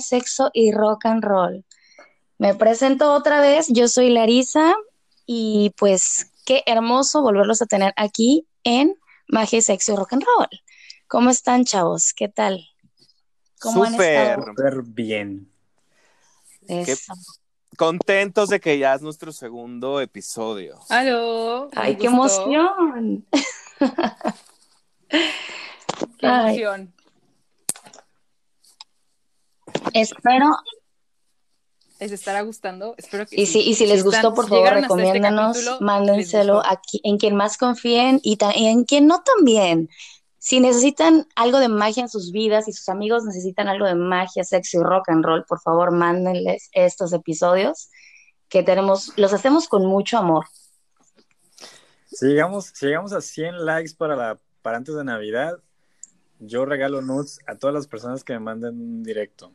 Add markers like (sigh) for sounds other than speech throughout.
sexo y rock and roll. Me presento otra vez, yo soy Larisa y pues qué hermoso volverlos a tener aquí en Magia, Sexo y Rock and Roll. ¿Cómo están, chavos? ¿Qué tal? ¿Cómo Súper. Súper bien. Contentos de que ya es nuestro segundo episodio. ¡Aló! ¡Ay, qué emoción! ¡Qué emoción! Espero. ¿Les estará gustando? Espero que y sí. Y si les gustó, por favor, este recomiéndanos, mándenselo a en quien más confíen y, en quien no también. Si necesitan algo de magia en sus vidas y sus amigos necesitan algo de magia, sexo y rock and roll, por favor, mándenles estos episodios que tenemos, los hacemos con mucho amor. Si llegamos, si llegamos a 100 likes para, la, para antes de Navidad, yo regalo nudes a todas las personas que me manden directo.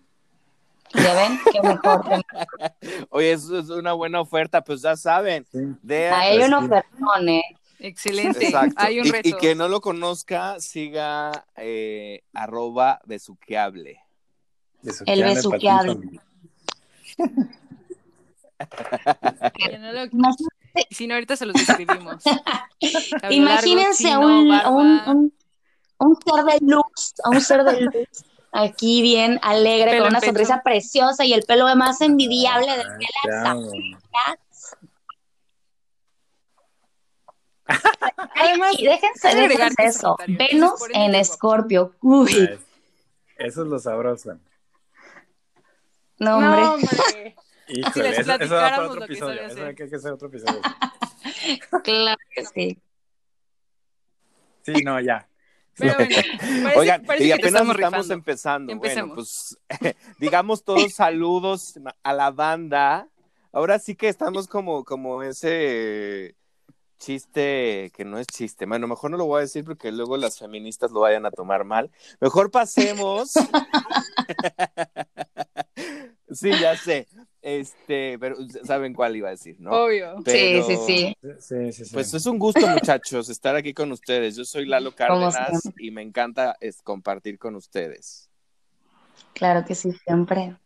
Ya ven, qué mejor. (laughs) Oye, eso es una buena oferta, pues ya saben. Hay una oferta, ¿eh? Excelente. Hay un reto. Y, que no lo conozca, siga eh, arroba besuqueable. El besuqueable. (laughs) si no, ahorita se los describimos. Imagínense un, un, un, ser de luz, a un ser de luz aquí bien alegre, con una sonrisa preciosa y el pelo más envidiable de la (laughs) Además, déjense de eso. Venus en Escorpio. Uy. Eso es lo sabroso. No, hombre. No, hombre. (laughs) Híjole, eso, eso va para otro episodio. Eso hay que hacer otro episodio. (laughs) claro que sí. Sí, no, ya. Pero (laughs) bueno, Oigan, y apenas estamos, empezando. Bueno, pues (laughs) digamos todos (laughs) saludos a la banda. Ahora sí que estamos como, como ese chiste que no es chiste. Bueno, mejor no lo voy a decir porque luego las feministas lo vayan a tomar mal. Mejor pasemos. sí, ya sé. Este, pero saben cuál iba a decir, ¿no? Obvio. sí, sí, sí, Pues es un gusto, muchachos, estar aquí con ustedes. Yo soy Lalo Cárdenas y me encanta es, compartir con ustedes. Claro que sí, siempre.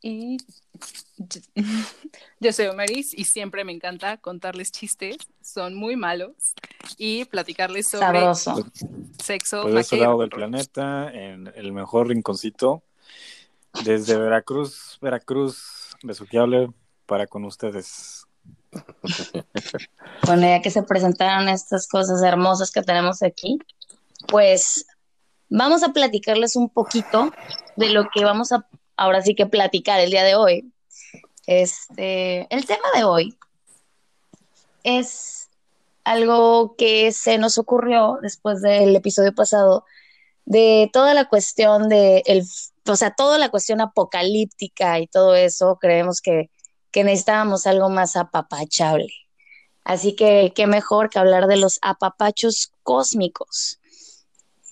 y yo (laughs) soy Omaris y siempre me encanta contarles chistes, son muy malos, y platicarles sobre sexo. De ese lado del planeta, en el mejor rinconcito desde Veracruz, Veracruz, besuqueable para con ustedes. Bueno, ya que se presentaron estas cosas hermosas que tenemos aquí, pues vamos a platicarles un poquito de lo que vamos a ahora sí que platicar el día de hoy. Este, el tema de hoy es algo que se nos ocurrió después del episodio pasado de toda la cuestión de el o sea, toda la cuestión apocalíptica y todo eso, creemos que, necesitábamos algo más apapachable. Así que qué mejor que hablar de los apapachos cósmicos.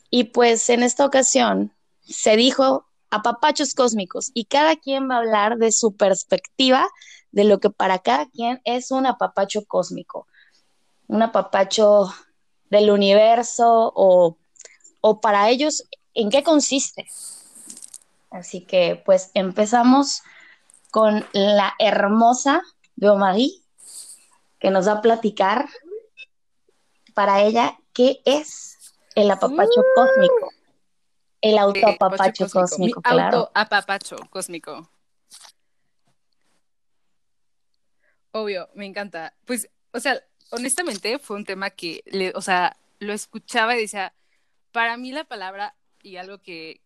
Y pues en esta ocasión se dijo apapachos cósmicos y cada quien va a hablar de su perspectiva de lo que para cada quien es un apapacho cósmico, un apapacho del universo o, o para ellos en qué consiste. Así que pues empezamos con la hermosa Beomarie, que nos va a platicar para ella qué es el apapacho uh. cósmico. El autoapapacho cósmico, claro. Autoapapacho cósmico. Obvio, me encanta. Pues, o sea, honestamente fue un tema que, le, o sea, lo escuchaba y decía, para mí la palabra y algo que,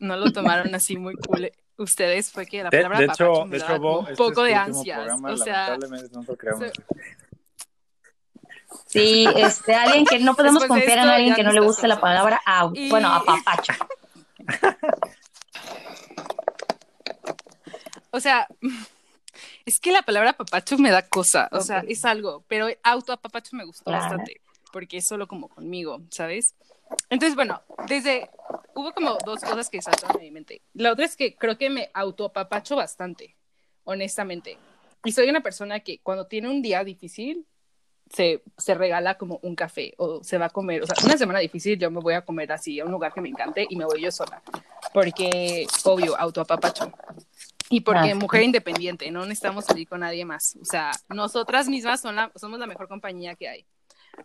no lo tomaron así muy cool ustedes fue que la palabra de, hecho, de hecho, un este poco de ansias. o sea, Sí, este, alguien que no podemos confiar en alguien que no le guste la palabra a, bueno, a papacho. (laughs) o sea, es que la palabra papacho me da cosa, o sea, es algo, pero auto a papacho me gustó bastante, porque es solo como conmigo, ¿sabes? Entonces, bueno, desde hubo como dos cosas que saltaron en mi mente. La otra es que creo que me autoapapacho bastante, honestamente. Y soy una persona que cuando tiene un día difícil, se, se, regala como un café o se va a comer, o sea, una semana difícil yo me voy a comer así a un lugar que me encante y me voy yo sola, porque obvio, autoapapacho. Y porque ah, mujer independiente, no necesitamos salir con nadie más. O sea, nosotras mismas son la, somos la mejor compañía que hay.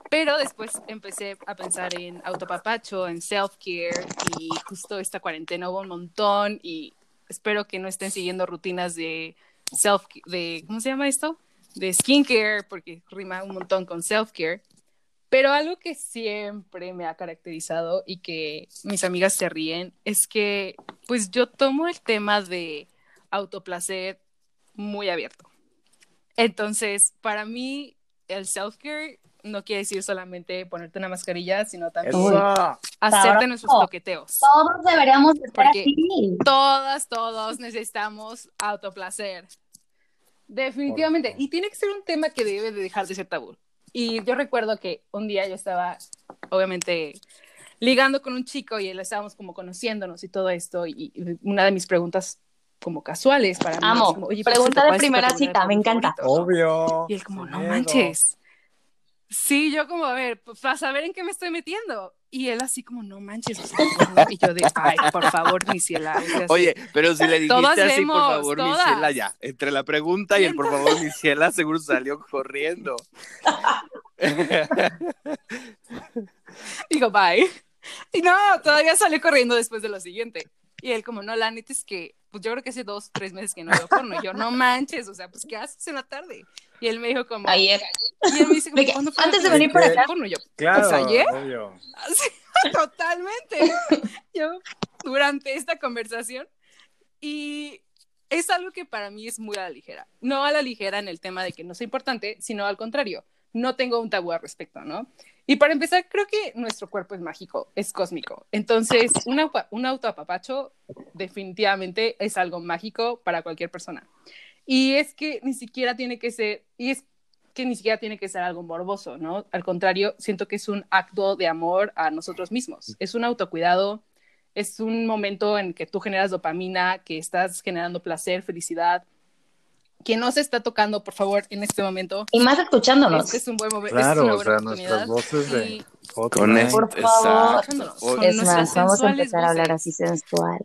Pero después empecé a pensar en autopapacho, en self-care y justo esta cuarentena hubo un montón y espero que no estén siguiendo rutinas de self de ¿cómo se llama esto? de skincare porque rima un montón con self-care. Pero algo que siempre me ha caracterizado y que mis amigas se ríen es que pues yo tomo el tema de autoplacer muy abierto. Entonces, para mí el self-care no quiere decir solamente ponerte una mascarilla, sino también hacerte nuestros toqueteos. Todos deberíamos estar aquí. Todas, todos necesitamos autoplacer. Definitivamente. Y tiene que ser un tema que debe de dejar de ser tabú. Y yo recuerdo que un día yo estaba, obviamente, ligando con un chico y él estábamos como conociéndonos y todo esto. Y una de mis preguntas como casuales para mí. Amo. Como, Pregunta de primera cita, me encanta. Obvio. Y él como, no manches. Sí, yo como, a ver, para saber en qué me estoy metiendo. Y él así como, no manches. y yo de, ay, por favor, mi ciela. Oye, pero si le (laughs) dijiste así, por favor, mi ciela, ya. Entre la pregunta y el por favor, mi ciela, seguro salió corriendo. (laughs) Digo, bye. Y no, todavía salió corriendo después de lo siguiente. Y él como, no, la neta es que, pues yo creo que hace dos, tres meses que no veo porno. Y yo, no manches, o sea, pues ¿qué haces en la tarde? Y él me dijo como... Ayer. Y él me dice, como, antes de venir por acá. Yo, claro, pues ayer. Obvio. (laughs) (laughs) totalmente. yo, durante esta conversación. Y es algo que para mí es muy a la ligera. No a la ligera en el tema de que no sea importante, sino al contrario. No tengo un tabú al respecto, ¿no? Y para empezar, creo que nuestro cuerpo es mágico, es cósmico. Entonces, un, un autoapapacho definitivamente es algo mágico para cualquier persona. Y es que ni siquiera tiene que ser, y es que ni siquiera tiene que ser algo morboso, ¿no? Al contrario, siento que es un acto de amor a nosotros mismos. Es un autocuidado, es un momento en que tú generas dopamina, que estás generando placer, felicidad, que no se está tocando, por favor, en este momento. Y más escuchándonos. Este es un buen momento. Claro, o sea, nuestras voces de... Con esto, por favor. Es más, vamos a empezar a hablar así sensual.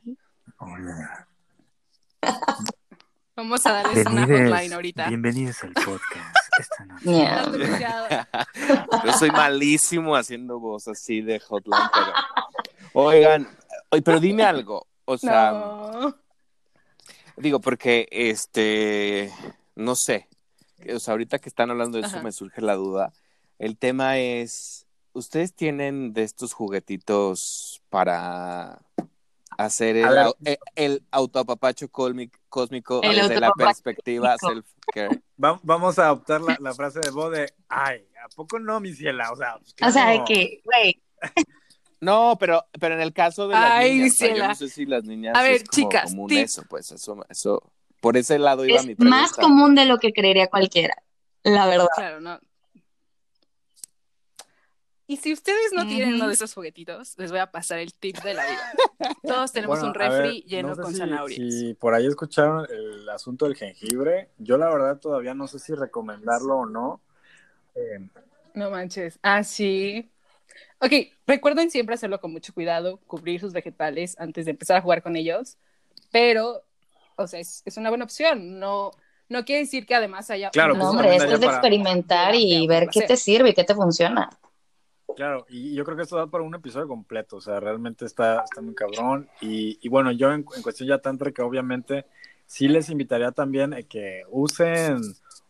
Vamos a darles una hotline ahorita. Bienvenidos al podcast esta (laughs) noche. (laughs) Yo soy malísimo haciendo voz así de hotline, pero... Oigan, pero dime algo, o sea... No Digo, porque, este, no sé, o sea, ahorita que están hablando de eso me surge la duda. El tema es, ¿ustedes tienen de estos juguetitos para hacer el, e, el, autoapapacho cósmico desde la perspectiva self-care? vamos a adoptar la, la, frase de voz de, ay, ¿a poco no, mi ciela? O sea, pues, o sea, de que, güey, (laughs) no, pero, pero en el caso de las niñas, yo no sé si las niñas a ver, es como chicas, común eso, pues eso, eso, por ese lado iba es mi pregunta. más común de lo que creería cualquiera, la verdad. Claro, no. Y si ustedes no tienen uno de esos juguetitos, les voy a pasar el tip de la vida. (laughs) Todos tenemos un refri lleno con zanahorias. Si por ahí escucharon el asunto del jengibre, yo la verdad todavía no sé si recomendarlo o no. Eh, no manches. Ah, sí. Ok, recuerden siempre hacerlo con mucho cuidado, cubrir sus vegetales antes de empezar a jugar con ellos, pero, o sea, es, una buena opción. No, no quiere decir que además haya... Claro, no, hombre, esto es de experimentar y ver qué te sirve y qué te funciona. Claro, y yo creo que esto da para un episodio completo, o sea, realmente está, está muy cabrón. Y, bueno, yo en, cuestión ya que obviamente sí les invitaría también a que usen,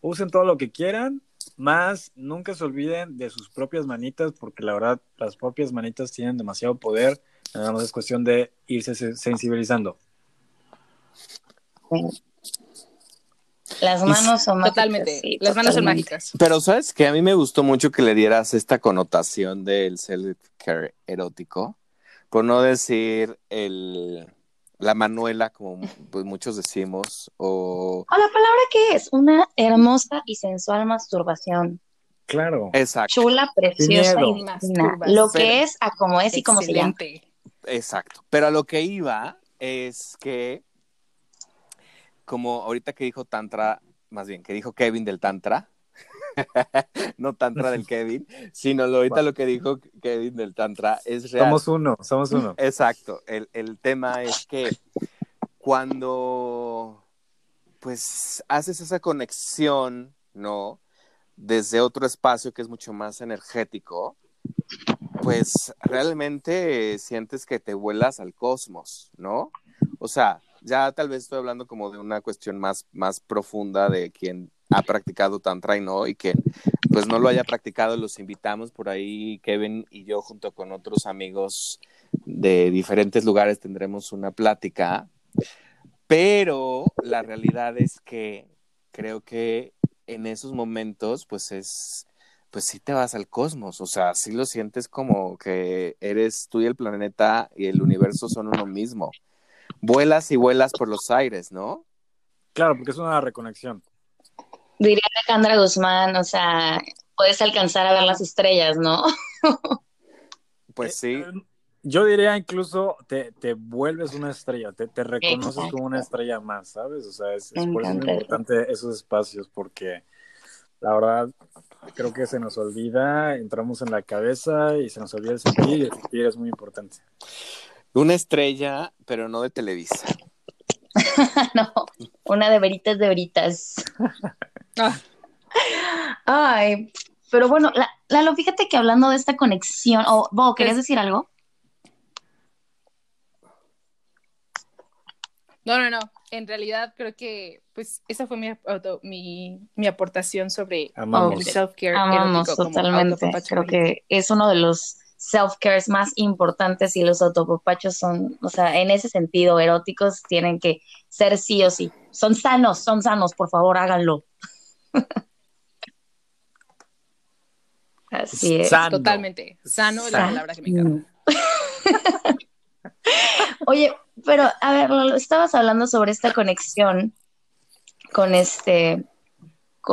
usen todo lo que quieran, más, nunca se olviden de sus propias manitas, porque la verdad, las propias manitas tienen demasiado poder. Nada más es cuestión de irse sensibilizando. Las manos son mágicas. Totalmente. Las manos son mágicas. Pero sabes que a mí me gustó mucho que le dieras esta connotación del self-care erótico, por no decir el la Manuela, como pues, muchos decimos, o... ¿O la palabra qué es? Una hermosa y sensual masturbación. Claro. Exacto. Chula, preciosa y Lo que es a como es y como se llama. Exacto. Pero a lo que iba es que, como ahorita que dijo Tantra, más bien, que dijo Kevin del Tantra, (laughs) no tantra del Kevin, sino lo, ahorita lo que dijo Kevin del tantra es real. Somos uno, somos uno. (clears throat) Exacto, el, el tema es que cuando pues haces esa conexión, ¿no? Desde otro espacio que es mucho más energético, pues realmente sientes que te vuelas al cosmos, ¿no? O sea, ya tal vez estoy hablando como de una cuestión más, más profunda de quien ha practicado tantra y no, y que pues no lo haya practicado, los invitamos por ahí, Kevin y yo junto con otros amigos de diferentes lugares tendremos una plática, pero la realidad es que creo que en esos momentos pues es, pues sí te vas al cosmos, o sea, sí lo sientes como que eres tú y el planeta y el universo son uno mismo. Vuelas y vuelas por los aires, ¿no? Claro, porque es una reconexión. Diría Alejandra Guzmán, o sea, puedes alcanzar a ver las estrellas, ¿no? (laughs) pues sí. Eh, yo diría incluso te, te vuelves una estrella, te, te reconoces como una estrella más, ¿sabes? O sea, es, es por eso importante esos espacios, porque la verdad creo que se nos olvida, entramos en la cabeza y se nos olvida el sentir, y el sentir es muy importante. Una estrella, pero no de Televisa. (laughs) no, una de veritas de veritas. Ah. (laughs) Ay, pero bueno, Lalo, fíjate que hablando de esta conexión, o oh, ¿querías decir algo? No, no, no. En realidad creo que, pues, esa fue mi, mi, mi aportación sobre el self-care. Amamos totalmente. Creo que es uno de los self-cares más importantes y los autopapachos son, o sea, en ese sentido, eróticos tienen que ser sí o sí. Son sanos, son sanos, por favor, háganlo. (laughs) Así es. Totalmente. Sano es la palabra que me encanta. (laughs) Oye, pero a ver, lo estabas hablando sobre esta conexión con este,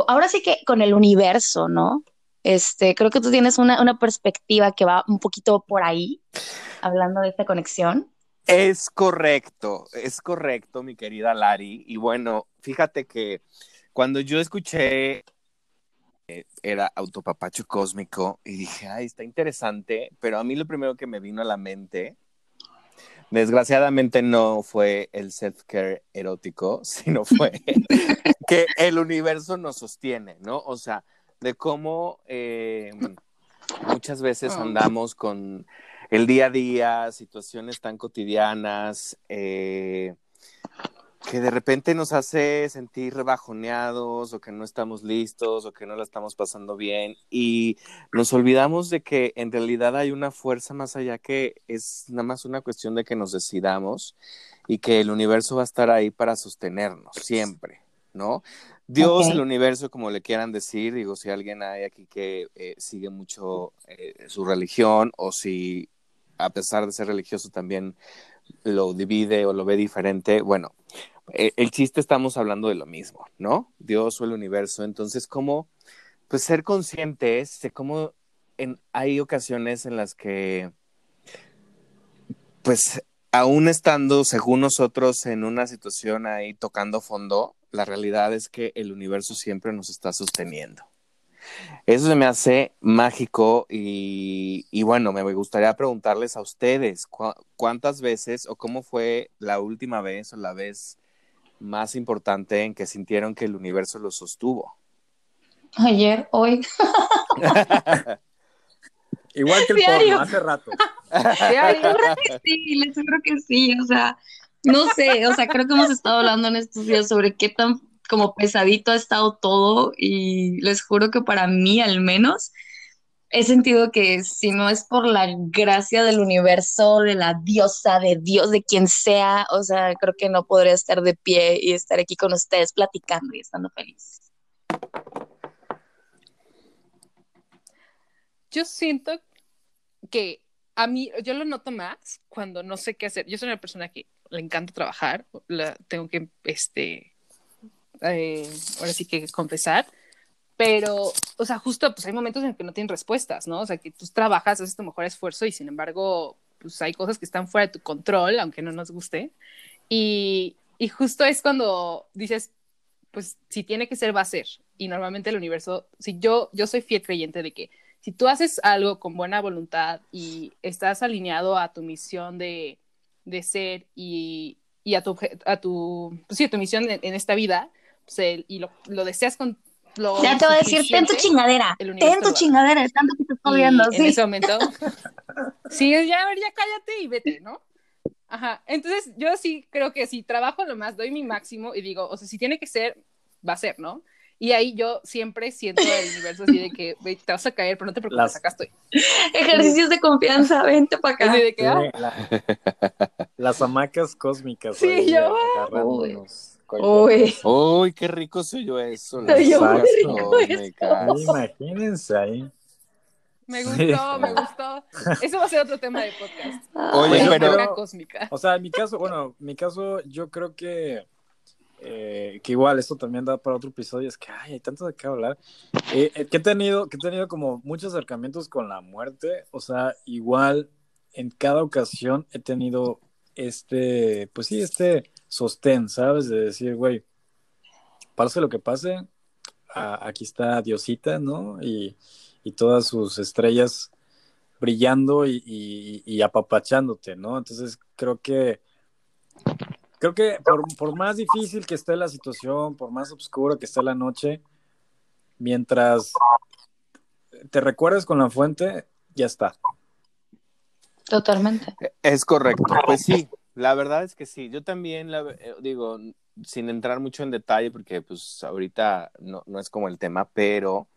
ahora sí que con el universo, ¿no? Este, creo que tú tienes una, una perspectiva que va un poquito por ahí, hablando de esta conexión. Es correcto, es correcto, mi querida Lari. Y bueno, fíjate que cuando yo escuché eh, era autopapacho cósmico y dije, ay, está interesante, pero a mí lo primero que me vino a la mente, desgraciadamente no fue el self-care erótico, (laughs) sino fue (laughs) que el universo nos sostiene, ¿no? O sea, de cómo eh, muchas veces ah. andamos con el día a día, situaciones tan cotidianas, eh, que de repente nos hace sentir bajoneados o que no estamos listos o que no la estamos pasando bien y nos olvidamos de que en realidad hay una fuerza más allá que es nada más una cuestión de que nos decidamos y que el universo va a estar ahí para sostenernos siempre, ¿no? Dios, el universo, como le quieran decir, digo, si alguien hay aquí que eh, sigue mucho eh, su religión o si a pesar de ser religioso también lo divide o lo ve diferente, bueno, eh, el chiste estamos hablando de lo mismo, ¿no? Dios o el universo. Entonces, ¿cómo, pues ser conscientes de cómo en, hay ocasiones en las que, pues, aún estando, según nosotros, en una situación ahí tocando fondo, la realidad es que el universo siempre nos está sosteniendo. Eso se me hace mágico y, y bueno, me gustaría preguntarles a ustedes cuántas veces o cómo fue la última vez o la vez más importante en que sintieron que el universo los sostuvo. Ayer, hoy. (laughs) Igual que el porno, hace rato. (laughs) Diario. sí, les juro que sí, o sea, no sé, o sea, creo que hemos estado hablando en estos días sobre qué tan como pesadito ha estado todo y les juro que para mí al menos he sentido que si no es por la gracia del universo, de la diosa, de Dios, de quien sea, o sea, creo que no podría estar de pie y estar aquí con ustedes platicando y estando feliz. Yo siento que a mí, yo lo noto más cuando no sé qué hacer. Yo soy una persona que le encanta trabajar, la, tengo que, este, eh, ahora sí que confesar, pero, o sea, justo, pues hay momentos en que no tienen respuestas, ¿no? O sea, que tú trabajas, haces tu mejor esfuerzo y sin embargo, pues hay cosas que están fuera de tu control, aunque no nos guste. Y, y justo es cuando dices, pues si tiene que ser, va a ser. y normalmente el universo, si yo, yo soy fiel creyente de que si tú haces algo con buena voluntad y estás alineado a tu misión de, de ser y, y, a tu, a tu, pues sí, a tu misión en, esta vida, pues y lo, lo, deseas con lo Ya te voy a decir, ten tu chingadera, ten tu chingadera, tanto que te estoy viendo, sí. En ese momento, sí, ya, a ver, ya cállate y vete, ¿no? Ajá, entonces yo sí creo que si trabajo lo más, doy mi máximo y digo, o sea, si tiene que ser, va a ser, ¿no? Y ahí yo siempre siento el universo así de que te vas a caer, pero no te preocupes, acá estoy. (laughs) Ejercicios de confianza, vente para acá. de que, ah. (laughs) las hamacas cósmicas. Sí, yo. Uy. Uy, qué rico soy yo eso. Imagínense ahí. Me gustó, me gustó. Eso va a ser otro tema de podcast. Oye, pero, cósmica. O sea, en mi caso, bueno, en mi caso, yo creo que eh, que igual esto también da para otro episodio, es que ay, hay tanto de qué hablar, eh, eh, que, he tenido, que he tenido como muchos acercamientos con la muerte, o sea, igual en cada ocasión he tenido este, pues sí, este sostén, ¿sabes? De decir, güey, pase lo que pase, aquí está Diosita, ¿no? Y, y todas sus estrellas brillando y, y apapachándote, ¿no? Entonces creo que Creo que por, más difícil que esté la situación, por más oscuro que esté la noche, mientras te recuerdes con la fuente, ya está. Totalmente. Es correcto. Pues sí, la verdad es que sí. Yo también la, eh, digo, sin entrar mucho en detalle, porque pues ahorita no, no es como el tema, pero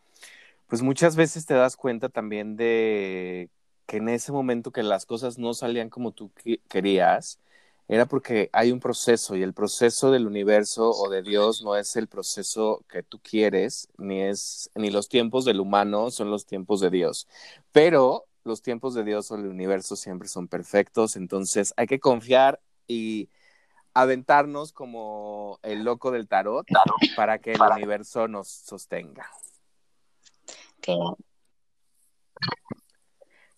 pues muchas veces te das cuenta también de que en ese momento que las cosas no salían como tú querías, era porque hay un proceso y el proceso del universo o de Dios no es el proceso que tú quieres, ni es ni los tiempos del humano son los tiempos de Dios. Pero los tiempos de Dios o del universo siempre son perfectos, entonces hay que confiar y aventarnos como el loco del tarot para que el universo nos sostenga.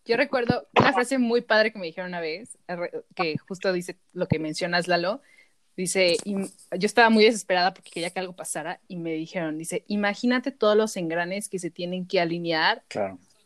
Yo recuerdo una frase muy padre que me dijeron una vez, que justo dice lo que mencionas, Lalo. Dice, yo estaba muy desesperada porque quería que algo pasara y me dijeron, dice, imagínate todos los engranes que se tienen que alinear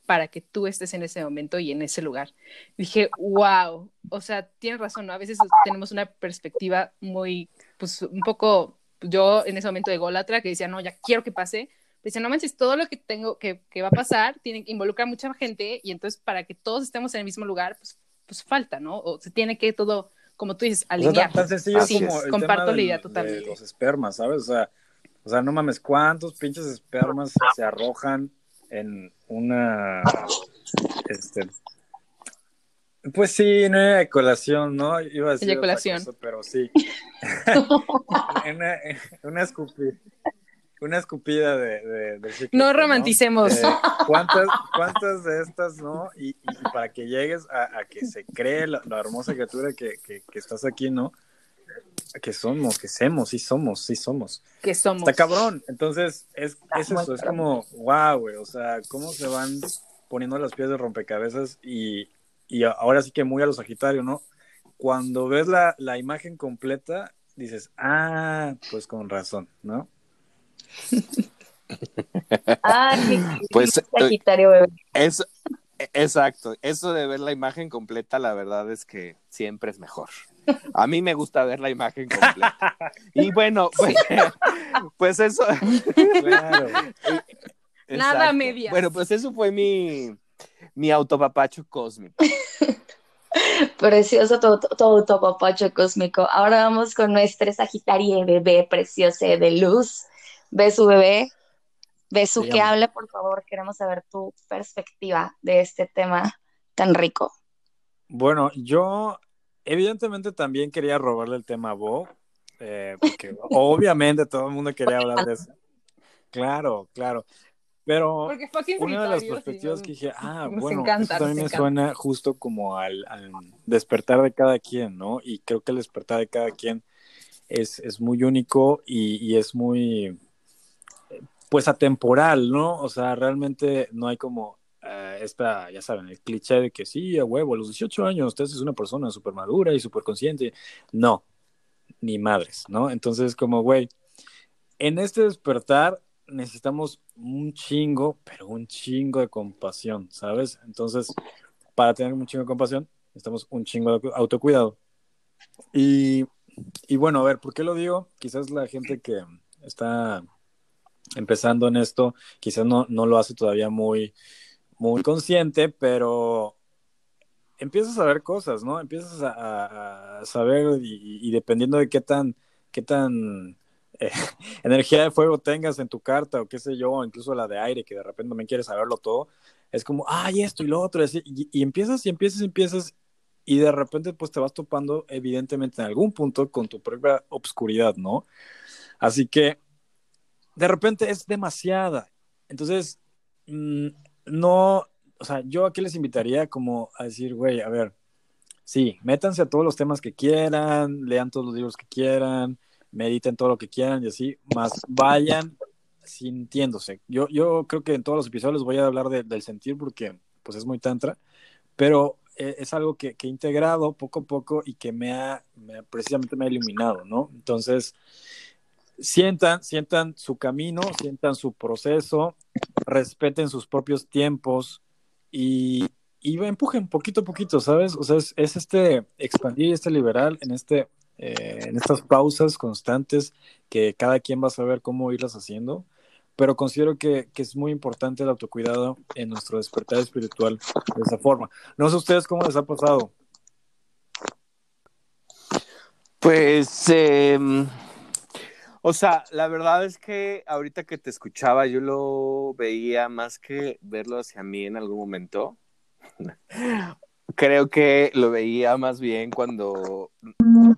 para que tú estés en ese momento y en ese lugar. dije, wow, o sea, tienes razón, ¿no? A veces tenemos una perspectiva muy, pues un poco, yo en ese momento de golatra que decía, no, ya quiero que pase, dice, no manches, todo lo que tengo, que, que va a pasar, tiene que involucrar mucha gente y entonces para que todos estemos en el mismo lugar, pues, pues falta, ¿no? O se tiene que todo, como tú dices, alinear. tan sencillo como comparto la idea totalmente. De los espermas, ¿sabes? O sea, o sea, no mames, ¿cuántos pinches espermas se arrojan en una, este, pues sí, una eyaculación, ¿no? Iba a decir eyaculación. pero sí. (laughs) una, una escupida una escupida de, de, No romanticemos. Eh, ¿cuántas, ¿Cuántas de estas, no? Y, para que llegues a, que se cree la, hermosa criatura que, que, estás aquí, ¿no? Que somos, que somos, sí somos, sí somos. Que somos. Está cabrón. Entonces, es, es eso, es como, wow, güey, o sea, cómo se van poniendo las piezas de rompecabezas y, y ahora sí que muy a los Sagitario, ¿no? Cuando ves la, la imagen completa, dices, ah, pues con razón, ¿no? Pues eh, Es, exacto, eso de ver la imagen completa, la verdad es que siempre es mejor. A mí me gusta ver la imagen completa. Y bueno, pues, (laughs) pues eso. Nada media. Bueno, pues eso fue mi, mi autopapacho cósmico. (laughs) Precioso todo, todo autopapacho cósmico. Ahora vamos con nuestra Sagitaria bebé preciosa de luz ve su bebé, ve su que hable, por favor, queremos saber tu perspectiva de este tema tan rico. Bueno, yo evidentemente también quería robarle el tema a Bo, eh, porque (laughs) obviamente todo el mundo quería hablar de eso. Claro, claro. Pero una de las perspectivas que dije, (laughs) ah, bueno, también me suena justo como al, despertar de cada quien, ¿no? Y creo que el despertar de cada quien es, es muy único y, y es muy, pues atemporal, ¿no? O sea, realmente no hay como eh, esta, ya saben, el cliché de que sí, a huevo, a los 18 años usted es una persona súper madura y súper consciente. No, ni madres, ¿no? Entonces, como, güey, en este despertar necesitamos un chingo, pero un chingo de compasión, ¿sabes? Entonces, para tener un chingo de compasión, necesitamos un chingo de autocuidado. Y, y bueno, a ver, ¿por qué lo digo? Quizás la gente que está empezando en esto, quizás no, no lo hace todavía muy, muy consciente, pero empiezas a ver cosas, ¿no? Empiezas a, saber y, dependiendo de qué tan, qué tan eh, (laughs) energía de fuego tengas en tu carta o qué sé yo, incluso la de aire, que de repente también quieres saberlo todo, es como, ay, esto y lo otro, y, y empiezas y empiezas y empiezas y de repente pues te vas topando evidentemente en algún punto con tu propia obscuridad, ¿no? Así que de repente es demasiada. Entonces, mm, no, o sea, yo aquí les invitaría como a decir, güey, a ver, sí, métanse a todos los temas que quieran, lean todos los libros que quieran, mediten todo lo que quieran y así, más vayan sintiéndose. Yo, yo creo que en todos los episodios voy a hablar del sentir porque pues es muy tantra, pero e, es algo que, que, he integrado poco a poco y que me ha, me, precisamente me ha iluminado, ¿no? Entonces, sientan, sientan su camino, sientan su proceso, respeten sus propios tiempos, y, y empujen poquito a poquito, ¿sabes? O sea, es, este expandir este liberal en, este, eh, en estas pausas constantes que cada quien va a saber cómo irlas haciendo, pero considero que, que, es muy importante el autocuidado en nuestro despertar espiritual de esa forma. No sé ustedes cómo les ha pasado. Pues, em, o sea, la verdad es que ahorita que te escuchaba, yo lo veía más que verlo hacia mí en algún momento. (laughs) Creo que lo veía más bien cuando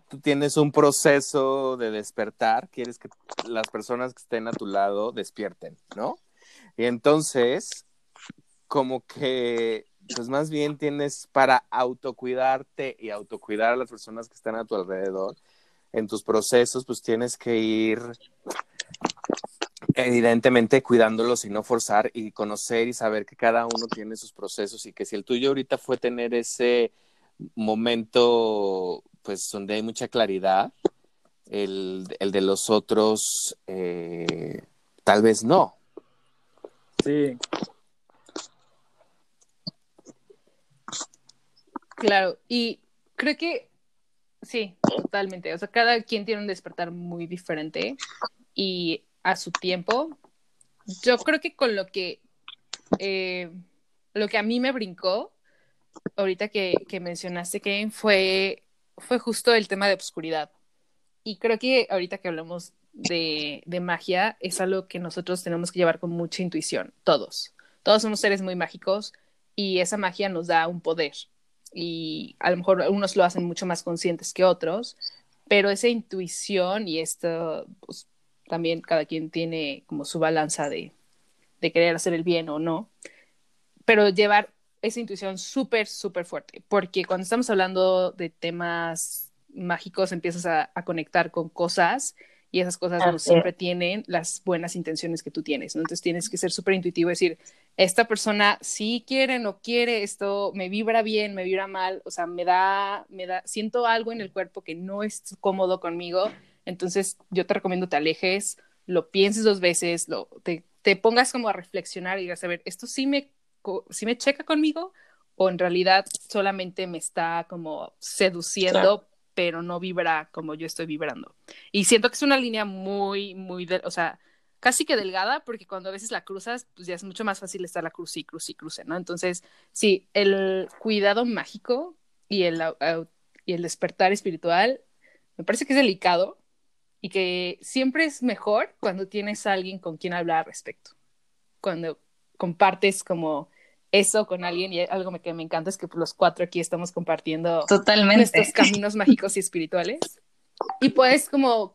tú tienes un proceso de despertar, quieres que las personas que estén a tu lado despierten, ¿no? Y entonces, como que, pues más bien tienes para autocuidarte y autocuidar a las personas que están a tu alrededor, en tus procesos, pues tienes que ir evidentemente cuidándolos y no forzar y conocer y saber que cada uno tiene sus procesos y que si el tuyo ahorita fue tener ese momento, pues donde hay mucha claridad, el, de los otros eh, tal vez no. Sí. Claro, y creo que Sí, totalmente. O sea, cada quien tiene un despertar muy diferente y a su tiempo. Yo creo que con lo que, eh, lo que a mí me brincó, ahorita que, mencionaste, que fue, fue justo el tema de obscuridad. Y creo que ahorita que hablamos de, de magia, es algo que nosotros tenemos que llevar con mucha intuición, todos. Todos somos seres muy mágicos y esa magia nos da un poder y a lo mejor unos lo hacen mucho más conscientes que otros, pero esa intuición y esto, pues también cada quien tiene como su balanza de, de querer hacer el bien o no, pero llevar esa intuición súper, súper fuerte, porque cuando estamos hablando de temas mágicos empiezas a, a conectar con cosas y esas cosas no siempre tienen las buenas intenciones que tú tienes, ¿no? Entonces tienes que ser súper intuitivo y decir, esta persona sí quiere, no quiere, esto me vibra bien, me vibra mal, o sea, me da, me da, siento algo en el cuerpo que no es cómodo conmigo, entonces yo te recomiendo te alejes, lo pienses dos veces, lo, te, te pongas como a reflexionar y digas, a ver, ¿esto sí me, sí me checa conmigo? o en realidad solamente me está como seduciendo pero no vibra como yo estoy vibrando. Y siento que es una línea muy, muy, o sea, casi que delgada, porque cuando a veces la cruzas, pues ya es mucho más fácil estar la cruz y cruz y cruce, ¿no? Entonces, sí, el cuidado mágico y el, y el despertar espiritual me parece que es delicado y que siempre es mejor cuando tienes alguien con quien hablar al respecto. Cuando compartes como eso con alguien y algo que me encanta es que los cuatro aquí estamos compartiendo Totalmente. nuestros (laughs) caminos mágicos y espirituales y puedes como,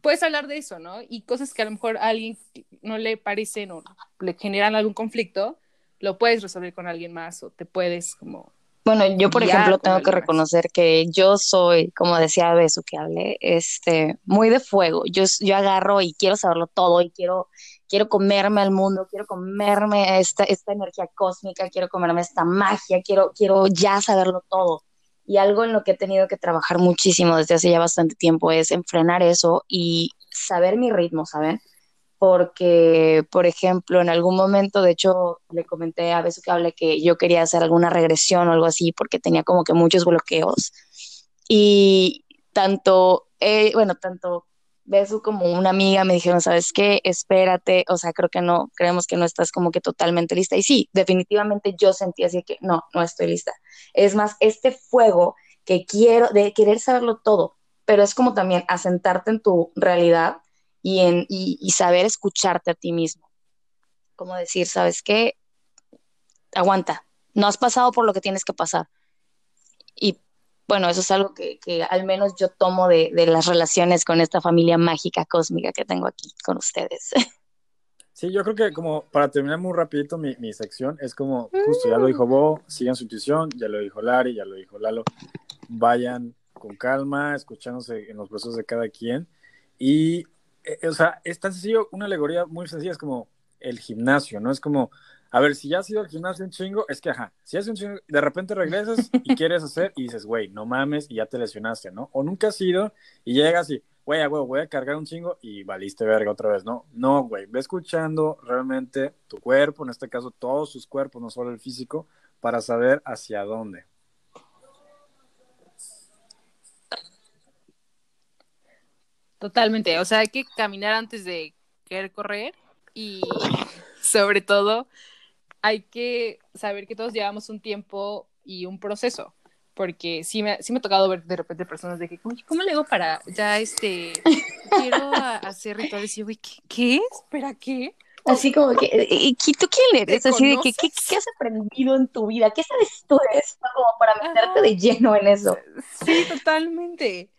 puedes hablar de eso, ¿no? Y cosas que a lo mejor a alguien no le parecen o le generan algún conflicto, lo puedes resolver con alguien más o te puedes como bueno, yo por ejemplo tengo que reconocer que yo soy, como decía Beso que hablé, este, muy de fuego. Yo, yo agarro y quiero saberlo todo y quiero quiero comerme al mundo, quiero comerme esta, esta energía cósmica, quiero comerme esta magia, quiero, quiero ya saberlo todo. Y algo en lo que he tenido que trabajar muchísimo desde hace ya bastante tiempo es enfrenar eso y saber mi ritmo, ¿saben? porque, por ejemplo, en algún momento, de hecho, le comenté a Beso que hable que yo quería hacer alguna regresión o algo así, porque tenía como que muchos bloqueos. Y tanto, eh, bueno, tanto Besu como una amiga me dijeron, ¿sabes qué? Espérate, o sea, creo que no, creemos que no estás como que totalmente lista. Y sí, definitivamente yo sentí así que no, no estoy lista. Es más, este fuego que quiero, de querer saberlo todo, pero es como también asentarte en tu realidad y, en, y, saber escucharte a ti mismo. Como decir, ¿sabes qué? Aguanta, no has pasado por lo que tienes que pasar. Bueno, eso es algo que, al menos yo tomo de, las relaciones con esta familia mágica cósmica que tengo aquí con ustedes. (laughs) Sí, yo creo que como para terminar muy rapidito mi, mi sección, es como, justo ya lo dijo Bo, sigan su intuición, ya lo dijo Lari, ya lo dijo Lalo, vayan con calma, escuchándose en los procesos de cada quien y eh, o sea, es tan sencillo, una alegoría muy sencilla, es como el gimnasio, ¿no? Es como, a ver, si ya has ido al gimnasio un chingo, es que, ajá, si haces un chingo, de repente regresas y quieres hacer y dices, güey, no mames, y ya te lesionaste, ¿no? O nunca has ido y llegas y, güey, a voy a cargar un chingo y valiste verga otra vez, ¿no? No, güey, ve escuchando realmente tu cuerpo, en este caso todos sus cuerpos, no solo el físico, para saber hacia dónde. Totalmente, o sea, hay que caminar antes de querer correr y (laughs) sobre todo hay que saber que todos llevamos un tiempo y un proceso, porque sí me, sí me ha tocado ver de repente personas de que, ¿cómo le hago para ya este, quiero hacer rituales? Y yo, ¿qué, ¿qué? ¿Espera qué? Así como que, ¿y tú quién eres? Así de que, ¿qué, ¿qué, has aprendido en tu vida? ¿Qué sabes tú de esto? Como para meterte de lleno en eso. Sí, totalmente.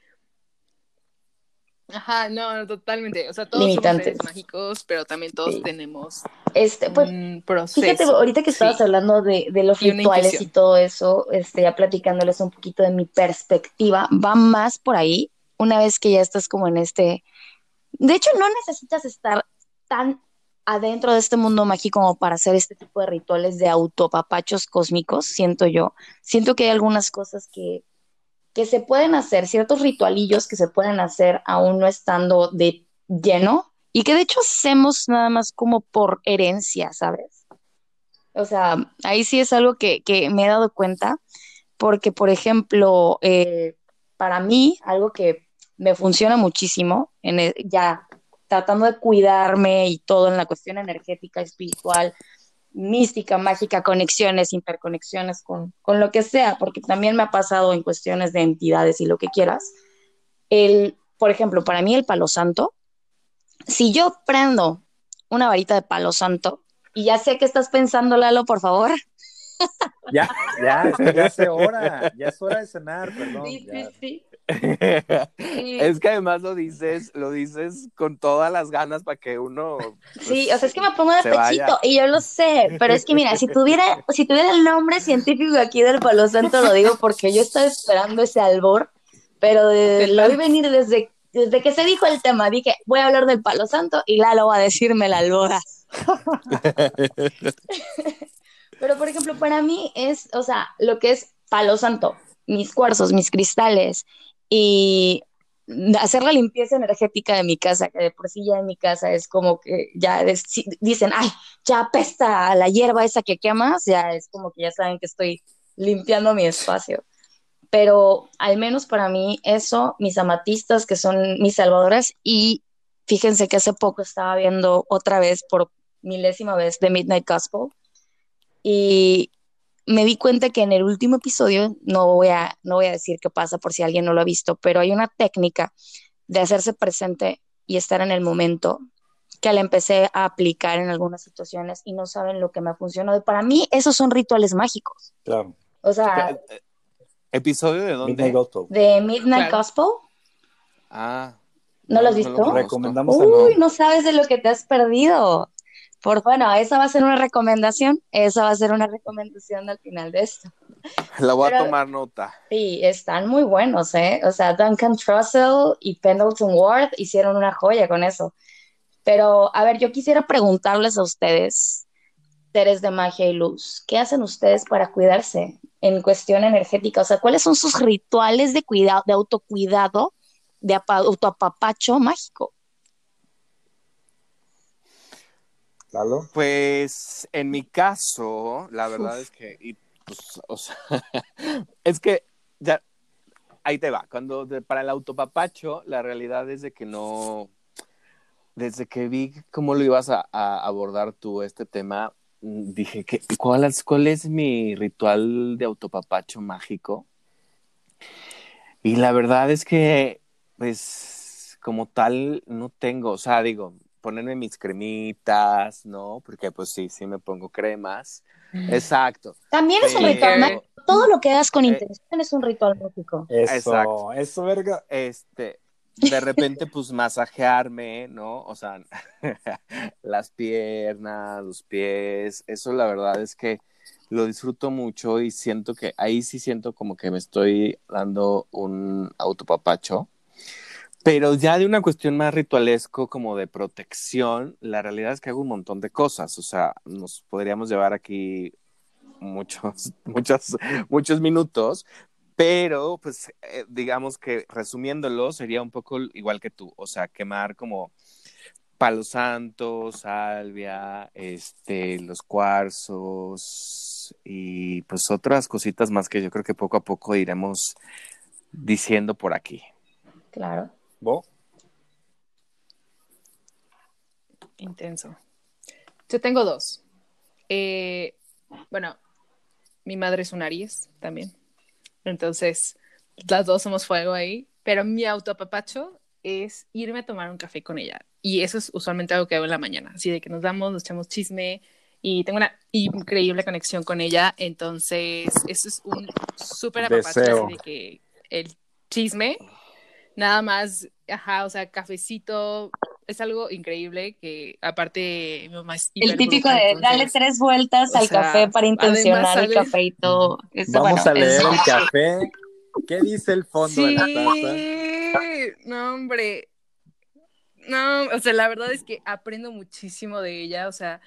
Ajá, no, totalmente. O sea, todos somos seres mágicos, pero también todos tenemos este, pues, un proceso. Fíjate, ahorita que estabas hablando de, de los rituales y todo eso, este, ya platicándoles un poquito de mi perspectiva, va más por ahí, una vez que ya estás como en este... De hecho, no necesitas estar tan adentro de este mundo mágico como para hacer este tipo de rituales de autopapachos cósmicos, siento yo. Siento que hay algunas cosas que que se pueden hacer, ciertos ritualillos que se pueden hacer aún no estando de lleno y que de hecho hacemos nada más como por herencia, ¿sabes? O sea, ahí sí es algo que, me he dado cuenta, porque por ejemplo, eh, para mí, algo que me funciona muchísimo, en ya tratando de cuidarme y todo en la cuestión energética, espiritual, mística, mágica, conexiones, interconexiones con, con lo que sea, porque también me ha pasado en cuestiones de entidades y lo que quieras. El, por ejemplo, para mí el palo santo, si yo prendo una varita de palo santo, y ya sé que estás pensando, Lalo, por favor. Ya, ya, ya es (laughs) hora, ya es hora de cenar, perdón. Sí, sí, sí. (laughs) es que además lo dices, lo dices con todas las ganas para que uno. sí, pues, o sea, es que me pongo de pechito y yo lo sé, pero es que mira, si tuviera, (laughs) si tuviera el nombre científico aquí del Palo Santo, lo digo porque yo estaba esperando ese albor, pero lo vi venir desde, desde que se dijo el tema. Dije, voy a hablar del Palo Santo y Lalo va a decirme la albora. (laughs) pero por ejemplo, para mí es, o sea, lo que es Palo Santo, mis cuarzos, mis cristales, y hacer la limpieza energética de mi casa, que de por sí ya en mi casa es como que ya dicen, ay, ya apesta la hierba esa que quemas, ya es como que ya saben que estoy limpiando mi espacio. Pero al menos para mí eso, mis amatistas que son mis salvadoras y fíjense que hace poco estaba viendo otra vez por milésima vez The Midnight Gospel y me di cuenta que en el último episodio, no voy, a, no voy a decir qué pasa por si alguien no lo ha visto, pero hay una técnica de hacerse presente y estar en el momento que la empecé a aplicar en algunas situaciones y no saben lo que me ha funcionado. Para mí, esos son rituales mágicos. Claro. O sea. ¿Episodio de dónde? Midnight Gospel. De Midnight Gospel. Ah. ¿No, lo has visto? recomendamos Uy, no sabes de lo que te has perdido. Por bueno, esa va a ser una recomendación, esa va a ser una recomendación al final de esto. (laughs) La voy a tomar nota. Sí, están muy buenos, ¿eh? O sea, Duncan Trussell y Pendleton Ward hicieron una joya con eso. Pero, a ver, yo quisiera preguntarles a ustedes, seres de magia y luz, ¿qué hacen ustedes para cuidarse en cuestión energética? O sea, ¿cuáles son sus rituales de cuidado, de autocuidado, de autoapapacho mágico? Pues en mi caso, la verdad es que, y, pues, o sea, (laughs) es que ya, ahí te va. Cuando para el autopapacho, la realidad es de que no, desde que vi cómo lo ibas a, abordar tú este tema, mm, dije que ¿cuál es, cuál es mi ritual de autopapacho mágico. Y la verdad es que, pues, como tal, no tengo, o sea, digo, ponerme mis cremitas, ¿no? Porque pues sí, sí me pongo cremas. Exacto. También es un ritual, todo lo que hagas con eh, intención es un ritual mágico. Eso, Exacto. eso, verga. Este, de repente, (laughs) pues masajearme, ¿no? O sea, (laughs) las piernas, los pies, eso la verdad es que lo disfruto mucho y siento que ahí sí siento como que me estoy dando un autopapacho. Pero ya de una cuestión más ritualesco, como de protección, la realidad es que hago un montón de cosas. O sea, nos podríamos llevar aquí muchos, (laughs) muchos, muchos minutos, pero pues eh, digamos que resumiéndolo sería un poco igual que tú. O sea, quemar como palo santo, salvia, este, los cuarzos y pues otras cositas más que yo creo que poco a poco iremos diciendo por aquí. Claro. ¿Vos? Intenso. Yo tengo dos. Eh, bueno, mi madre es un Aries también. Entonces, las dos somos fuego ahí. Pero mi autoapapacho es irme a tomar un café con ella. Y eso es usualmente algo que hago en la mañana. Así de que nos damos, nos echamos chisme y tengo una increíble conexión con ella. Entonces, eso es un súper apapacho. de que el chisme nada más, ajá, o sea, cafecito, es algo increíble que aparte mi mamá es El típico de dale tres vueltas al café para intencionar el café y todo. Vamos a leer el (laughs) café. ¿Qué dice el fondo de la taza? No, hombre. No, o sea, la verdad es que aprendo muchísimo de ella, o sea,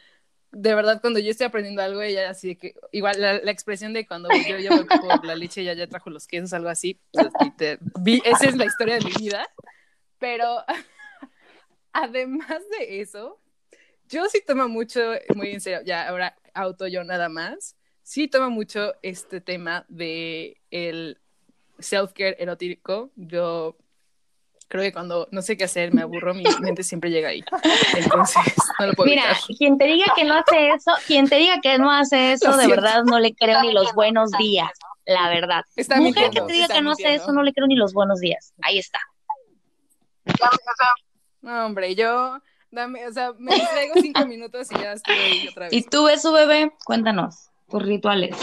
de verdad, cuando yo estoy aprendiendo algo, ella así de que, igual la, expresión de cuando yo ya por la leche, ella ya trajo los quesos, algo así, pues, esa es la historia de mi vida. Pero (laughs) además de eso, yo sí tomo mucho, muy en serio, ya ahora auto yo nada más, sí tomo mucho este tema de el self-care erótico. Yo creo que cuando no sé qué hacer, me aburro, mi mente siempre llega ahí. Entonces, (laughs) no lo puedo Mira, quien te diga que no hace eso, quien te diga que no hace eso, de verdad no le creo ni los buenos días, la verdad. Mujer que te diga que no hace eso, no le creo ni los buenos días. Ahí está. No, hombre, yo, dame, o sea, me distraigo cinco minutos y ya estoy ahí otra vez. ¿Y tú, ves su bebé? Cuéntanos, tus rituales.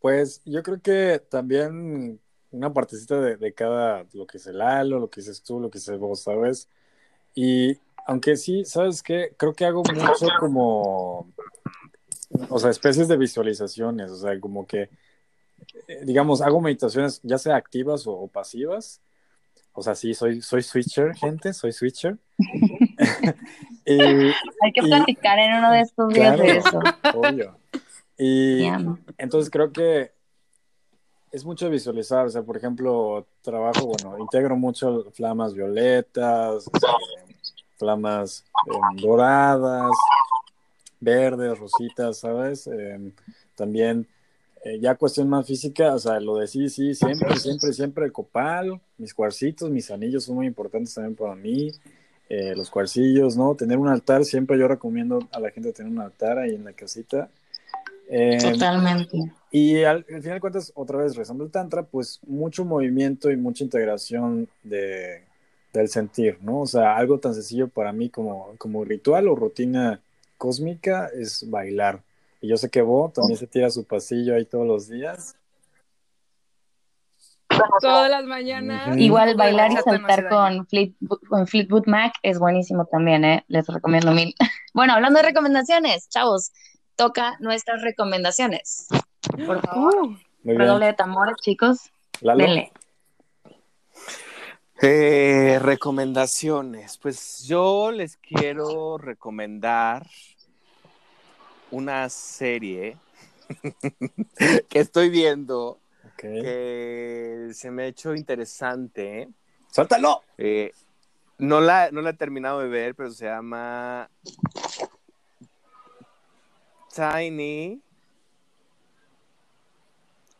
Pues yo creo que también una partecita de, cada, lo que es el halo, lo que dices tú, lo que dices vos, ¿sabes? Y aunque sí, ¿sabes qué? Creo que hago mucho como, o sea, especies de visualizaciones, o sea, como que, eh, digamos, hago meditaciones ya sea activas o, pasivas. O sea, sí, soy, soy switcher, gente, soy switcher. (laughs) Hay que platicar en uno de estos días de eso. Obvio. Y entonces creo que es mucho visualizar, o sea, por ejemplo, trabajo, bueno, integro mucho flamas violetas, este, flamas em, doradas, verdes, rositas, ¿sabes? Em, también, eh, ya cuestión más física, o sea, lo de sí, sí, siempre, siempre, siempre el copal, mis cuarcitos, mis anillos son muy importantes también para mí, eh, los cuarcillos, ¿no? Tener un altar, siempre yo recomiendo a la gente tener un altar ahí en la casita. Em, Totalmente. Y al, final de cuentas, otra vez rezando el Tantra, pues mucho movimiento y mucha integración de, del sentir, ¿no? O sea, algo tan sencillo para mí como, como ritual o rutina cósmica es bailar. Y yo sé que vos también se tira su pasillo ahí todos los días. Todas las mañanas. Igual bailar y saltar con, con Fleetwood Mac es buenísimo también, ¿eh? Les recomiendo mil. (laughs) Bueno, hablando de recomendaciones, chavos, toca nuestras recomendaciones. Por favor. Redoble de tambores, chicos. Denle. Eh, recomendaciones. Pues yo les quiero recomendar una serie (laughs) que estoy viendo que se me ha hecho interesante. Tiny.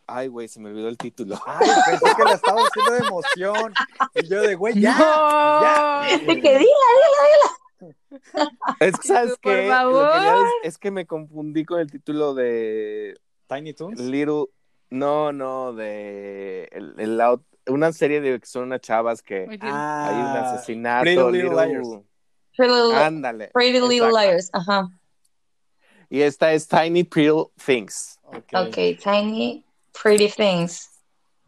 Ay, güey, se me olvidó el título. Ay, pensé que la estaba haciendo de emoción. Y yo de, güey, ya, ya. De que dila, dila, dila. Es que, ¿sabes qué? Es, que me confundí con el título de... Tiny Toons. Little... No, no, de... El, una serie de que son unas chavas que hay un ah, asesinato. Pretty Little, Liars. Ándale. Pretty Little Liars, ajá. Y esta es Tiny Pretty Things. ok, Tiny Pretty Things.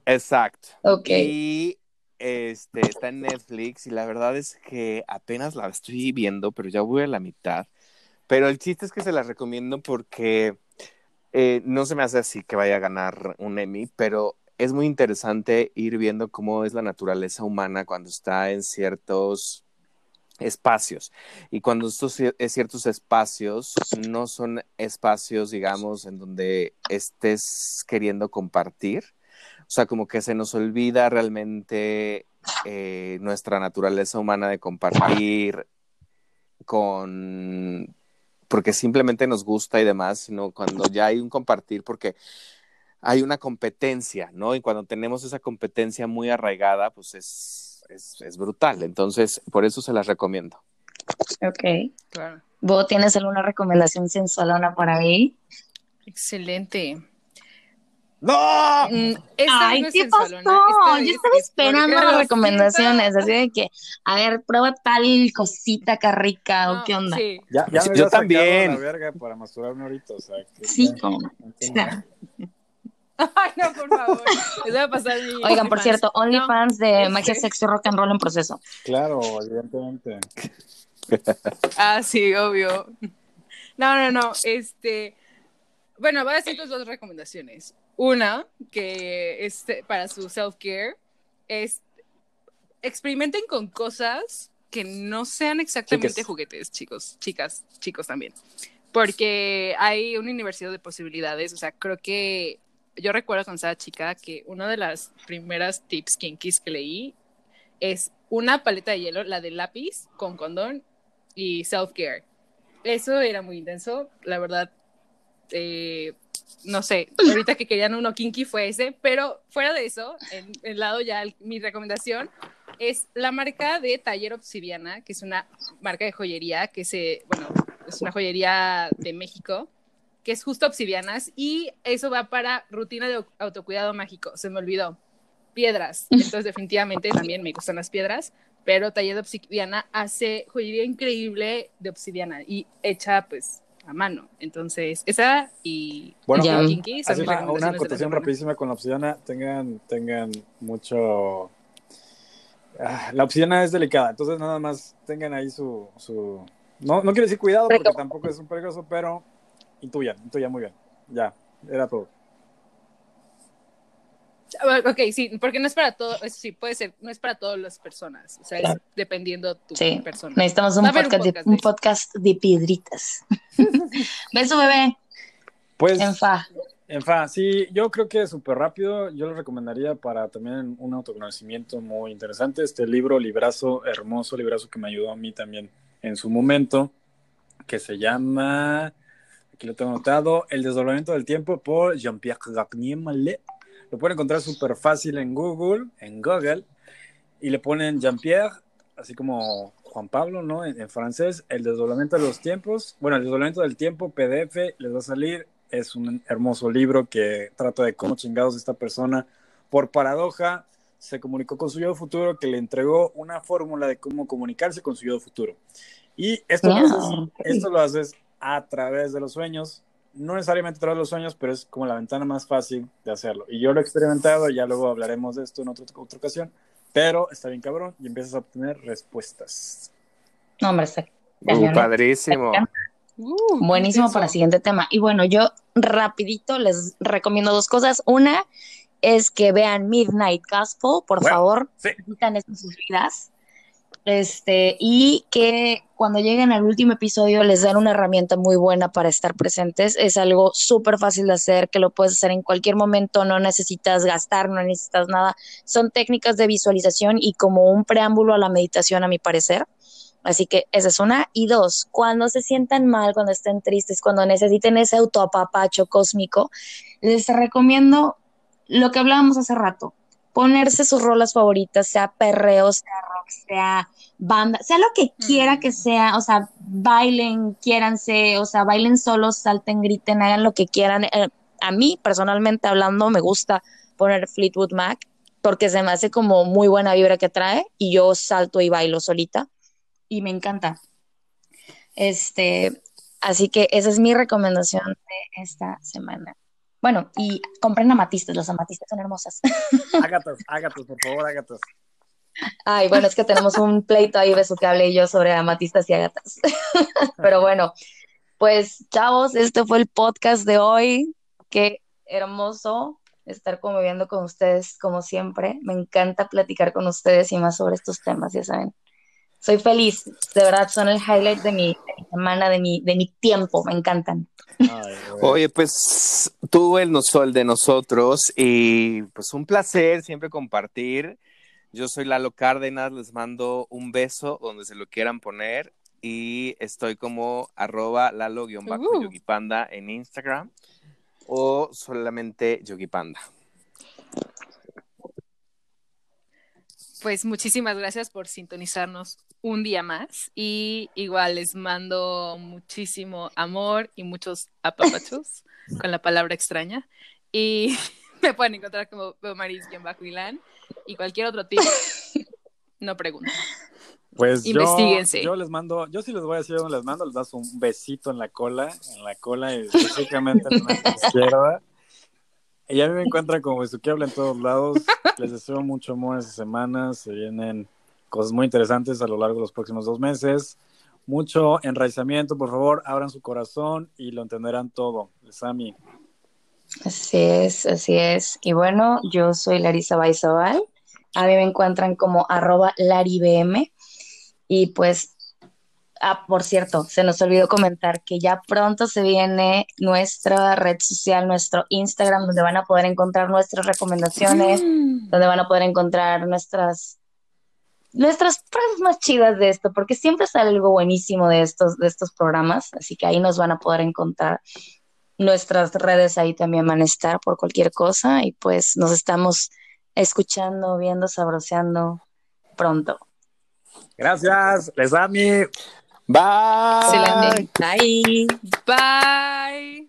Exacto. Ok. Y este, está en Netflix y la verdad es que apenas la estoy viendo, pero ya voy a la mitad. Pero el chiste es que se la recomiendo porque eh, no se me hace así que vaya a ganar un Emmy, pero es muy interesante ir viendo cómo es la naturaleza humana cuando está en ciertos espacios. Y cuando estos ciertos espacios no son espacios, digamos, en donde estés queriendo compartir, o sea, como que se nos olvida realmente eh, nuestra naturaleza humana de compartir con porque simplemente nos gusta y demás, sino cuando ya hay un compartir, porque hay una competencia, ¿no? Y cuando tenemos esa competencia muy arraigada, pues es es, brutal. Entonces, por eso se las recomiendo. Ok. Claro. ¿Vos tienes alguna recomendación sensualona para mí? Excelente. ¡No! Mm, Ay, ¿qué pasó? Yo estaba esperando las recomendaciones, así de que, a ver, prueba tal cosita acá rica, o qué onda. Sí. Ya, ya me yo también. La verga para masturbarme ahorita, o sea, sí, como. (laughs) Ay, no, por favor. a pasar Oigan, por cierto, OnlyFans de magia, sexo rock and roll en proceso. Claro, evidentemente. (laughs) ah, sí, obvio. No, no, no. Este. Bueno, voy a decir dos recomendaciones. Una, que es para su self-care, es experimenten con cosas que no sean exactamente juguetes, chicos, chicas, chicos también. Porque hay una universidad de posibilidades. O sea, creo que yo recuerdo cuando estaba chica que una de las primeras tips kinkies que leí es una paleta de hielo, la de lápiz con condón y self-care. Eso era muy intenso, la verdad. Eh, no sé, ahorita que querían uno kinky fue ese, pero fuera de eso, en el lado ya mi recomendación es la marca de Taller Obsidiana, que es una marca de joyería que se, bueno, es una joyería de México que es justo obsidianas, y eso va para rutina de autocuidado mágico, se me olvidó. Piedras, (laughs) entonces definitivamente también me gustan las piedras, pero taller de obsidiana hace joyería increíble de obsidiana y hecha pues a mano. Entonces, esa y bueno, Kinky una, una acotación rapidísima con la obsidiana, tengan, tengan mucho ah, la obsidiana es delicada, entonces nada más tengan ahí su, su... No, no quiero decir cuidado porque tampoco es un peligroso, pero intuyan, intuyan muy bien. Ya, era todo. Ok, sí, porque no es para todo, sí, puede ser, no es para todas las personas, o sea, es dependiendo tu sí. persona. Necesitamos un, podcast, un, podcast, de, piedritas. (laughs) Beso, bebé. Pues, en fa. En fa, sí, yo creo que súper rápido, yo lo recomendaría para también un autoconocimiento muy interesante, este libro, librazo, hermoso librazo que me ayudó a mí también en su momento, que se llama Aquí lo tengo anotado. El desdoblamiento del tiempo por Jean-Pierre Garnier Mallet. Lo pueden encontrar súper fácil en Google, en Google. Y le ponen Jean-Pierre, así como Juan Pablo, ¿no? En, francés. El desdoblamiento de los tiempos. Bueno, el desdoblamiento del tiempo, PDF, les va a salir. Es un hermoso libro que trata de cómo chingados esta persona, por paradoja, se comunicó con su yo futuro que le entregó una fórmula de cómo comunicarse con su yo futuro. Y esto, esto lo haces a través de los sueños. No necesariamente a través de los sueños, pero es como la ventana más fácil de hacerlo. Y yo lo he experimentado, ya luego hablaremos de esto en otra, otra ocasión, pero está bien cabrón y empiezas a obtener respuestas. No, hombre, está uh, padrísimo. Uh, Buenísimo para el siguiente tema. Y bueno, yo rapidito les recomiendo dos cosas. Una es que vean Midnight Gospel, por favor. Sí. Sus vidas. Este, y que cuando lleguen al último episodio les dan una herramienta muy buena para estar presentes. Es algo súper fácil de hacer, que lo puedes hacer en cualquier momento, no necesitas gastar, no necesitas nada. Son técnicas de visualización y como un preámbulo a la meditación, a mi parecer. Así que esa es una. Y dos, cuando se sientan mal, cuando estén tristes, cuando necesiten ese autoapapacho cósmico, les recomiendo lo que hablábamos hace rato, ponerse sus rolas favoritas, sea perreo, sea rock, sea banda, sea lo que quiera que sea, o sea, bailen, quiéranse, o sea, bailen solos, salten, griten, hagan lo que quieran. Eh, a mí, personalmente hablando, me gusta poner Fleetwood Mac porque se me hace como muy buena vibra que trae y yo salto y bailo solita y me encanta. Este, así que esa es mi recomendación de esta semana. Bueno, y compren amatistas, los amatistas son hermosas. (laughs) Ágatas, ágatas, por favor, ágatas. Ay, bueno, es que tenemos un pleito ahí hable y yo sobre amatistas y ágatas. (laughs) Pero bueno, pues chavos, este fue el podcast de hoy. Qué hermoso estar conviviendo con ustedes como siempre. Me encanta platicar con ustedes y más sobre estos temas, ya saben. Soy feliz, de verdad, son el highlight de mi, semana, de mi, de mi tiempo, me encantan. Oye, pues tú el sol de nosotros y pues un placer siempre compartir. Yo soy Lalo Cárdenas, les mando un beso donde se lo quieran poner y estoy como arroba lalo-yogipanda en Instagram o solamente yogipanda. Pues muchísimas gracias por sintonizarnos un día más y igual les mando muchísimo amor y muchos apapachos (laughs) con la palabra extraña y (laughs) me pueden encontrar como Maris Milán y cualquier otro tipo (laughs) no pregunten. Pues Investíguense. Yo, les mando, yo sí les voy a decir dónde les mando, les das un besito en la cola, en la cola específicamente en la izquierda. Y a mí me encuentran como habla en todos lados. Les deseo mucho amor esta semana. Se vienen cosas muy interesantes a lo largo de los próximos dos meses. Mucho enraizamiento, por favor, abran su corazón y lo entenderán todo. Sami. Así es, así es. Y bueno, yo soy Larisa Baizabal. A mí me encuentran como arroba laribm. Y pues, ah, por cierto, se nos olvidó comentar que ya pronto se viene nuestra red social, nuestro Instagram, donde van a poder encontrar nuestras recomendaciones, mm. donde van a poder encontrar nuestras nuestras frases más chidas de esto, porque siempre sale algo buenísimo de estos, de estos programas, así que ahí nos van a poder encontrar. Nuestras redes ahí también van a estar por cualquier cosa y pues nos estamos escuchando, viendo, sabroseando pronto. Gracias, les mi Bye. Bye. Bye.